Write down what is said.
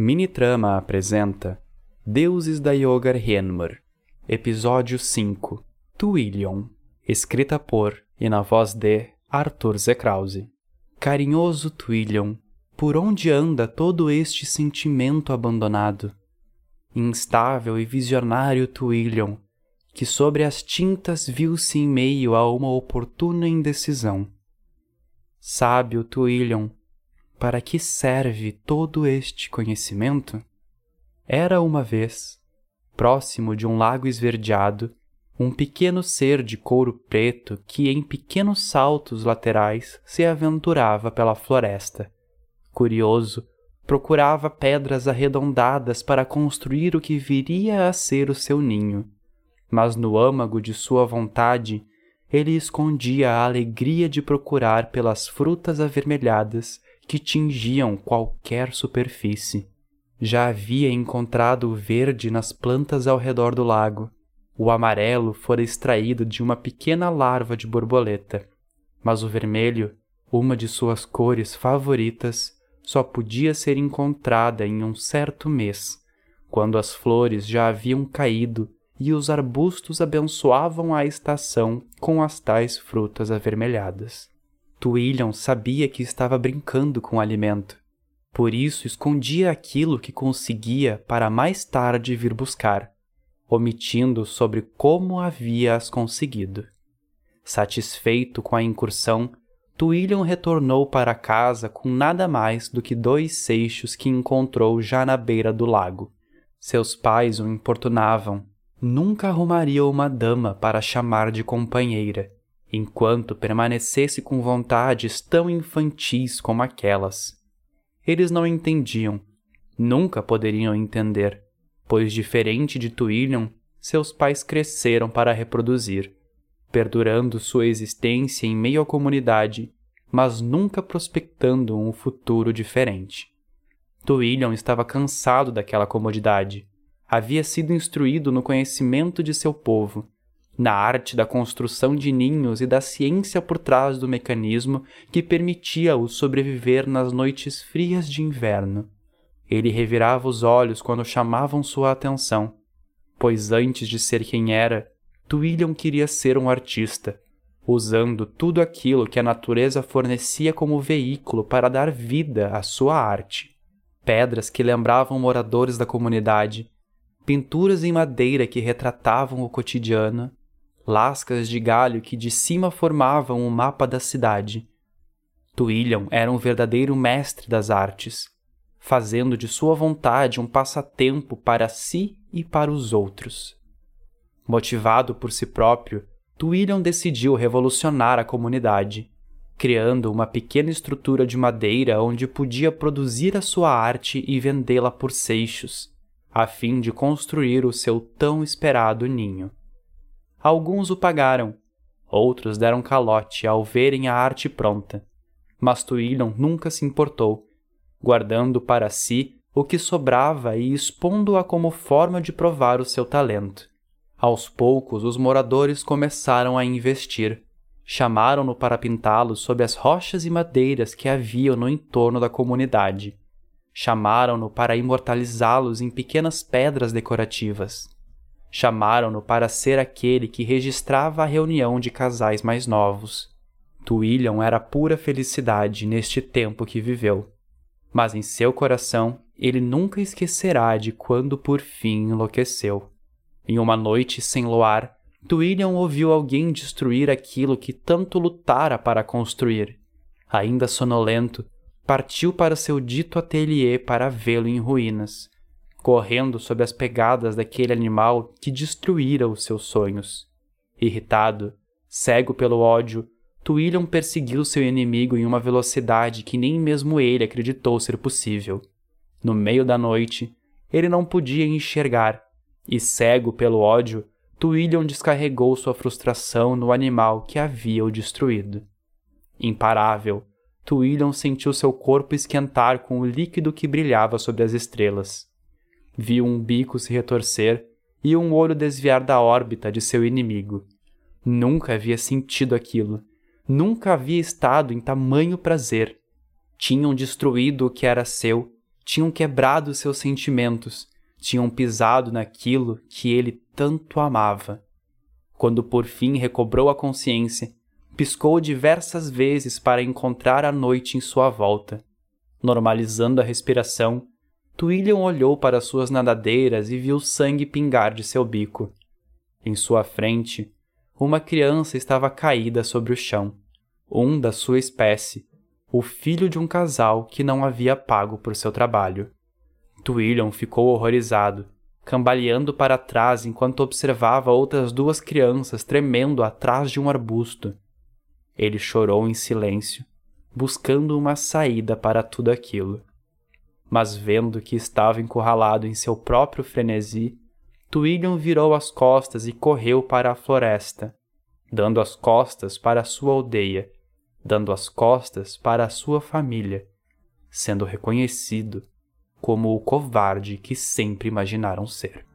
Minitrama apresenta Deuses da Yogar Henmar, Episódio 5 Twillion, escrita por e na voz de Arthur Z. Krause. Carinhoso Twillion, por onde anda todo este sentimento abandonado? Instável e visionário Twillion, que sobre as tintas viu-se em meio a uma oportuna indecisão. Sábio Twillion, para que serve todo este conhecimento? Era uma vez, próximo de um lago esverdeado, um pequeno ser de couro preto que em pequenos saltos laterais se aventurava pela floresta. Curioso, procurava pedras arredondadas para construir o que viria a ser o seu ninho. Mas no âmago de sua vontade, ele escondia a alegria de procurar pelas frutas avermelhadas que tingiam qualquer superfície. Já havia encontrado o verde nas plantas ao redor do lago. O amarelo fora extraído de uma pequena larva de borboleta, mas o vermelho, uma de suas cores favoritas, só podia ser encontrada em um certo mês, quando as flores já haviam caído e os arbustos abençoavam a estação com as tais frutas avermelhadas. Twillion sabia que estava brincando com o alimento. Por isso escondia aquilo que conseguia para mais tarde vir buscar, omitindo sobre como havia as conseguido. Satisfeito com a incursão, Twillion retornou para casa com nada mais do que dois seixos que encontrou já na beira do lago. Seus pais o importunavam. Nunca arrumaria uma dama para chamar de companheira enquanto permanecesse com vontades tão infantis como aquelas. Eles não entendiam, nunca poderiam entender, pois, diferente de Twillion, seus pais cresceram para reproduzir, perdurando sua existência em meio à comunidade, mas nunca prospectando um futuro diferente. Twillion estava cansado daquela comodidade. Havia sido instruído no conhecimento de seu povo na arte da construção de ninhos e da ciência por trás do mecanismo que permitia-o sobreviver nas noites frias de inverno. Ele revirava os olhos quando chamavam sua atenção, pois antes de ser quem era, Twilliam queria ser um artista, usando tudo aquilo que a natureza fornecia como veículo para dar vida à sua arte. Pedras que lembravam moradores da comunidade, pinturas em madeira que retratavam o cotidiano, lascas de galho que de cima formavam o mapa da cidade. Twilliam era um verdadeiro mestre das artes, fazendo de sua vontade um passatempo para si e para os outros. Motivado por si próprio, Twilliam decidiu revolucionar a comunidade, criando uma pequena estrutura de madeira onde podia produzir a sua arte e vendê-la por seixos, a fim de construir o seu tão esperado ninho. Alguns o pagaram, outros deram calote ao verem a arte pronta. Mas Twillion nunca se importou, guardando para si o que sobrava e expondo-a como forma de provar o seu talento. Aos poucos, os moradores começaram a investir. Chamaram-no para pintá-lo sob as rochas e madeiras que haviam no entorno da comunidade. Chamaram-no para imortalizá-los em pequenas pedras decorativas. Chamaram-no para ser aquele que registrava a reunião de casais mais novos. Twilliam era pura felicidade neste tempo que viveu. Mas em seu coração ele nunca esquecerá de quando por fim enlouqueceu. Em uma noite sem luar, Twilliam ouviu alguém destruir aquilo que tanto lutara para construir. Ainda sonolento, partiu para seu dito ateliê para vê-lo em ruínas correndo sob as pegadas daquele animal que destruíra os seus sonhos. Irritado, cego pelo ódio, Twilliam perseguiu seu inimigo em uma velocidade que nem mesmo ele acreditou ser possível. No meio da noite, ele não podia enxergar, e cego pelo ódio, Twilliam descarregou sua frustração no animal que havia o destruído. Imparável, Twilliam sentiu seu corpo esquentar com o líquido que brilhava sobre as estrelas viu um bico se retorcer e um olho desviar da órbita de seu inimigo. Nunca havia sentido aquilo. Nunca havia estado em tamanho prazer. Tinham destruído o que era seu, tinham quebrado seus sentimentos, tinham pisado naquilo que ele tanto amava. Quando por fim recobrou a consciência, piscou diversas vezes para encontrar a noite em sua volta. Normalizando a respiração, Twilliam olhou para suas nadadeiras e viu sangue pingar de seu bico. Em sua frente, uma criança estava caída sobre o chão, um da sua espécie, o filho de um casal que não havia pago por seu trabalho. Twilliam ficou horrorizado, cambaleando para trás enquanto observava outras duas crianças tremendo atrás de um arbusto. Ele chorou em silêncio, buscando uma saída para tudo aquilo. Mas vendo que estava encurralado em seu próprio frenesi, Twilliam virou as costas e correu para a floresta, dando as costas para a sua aldeia, dando as costas para a sua família, sendo reconhecido como o covarde que sempre imaginaram ser.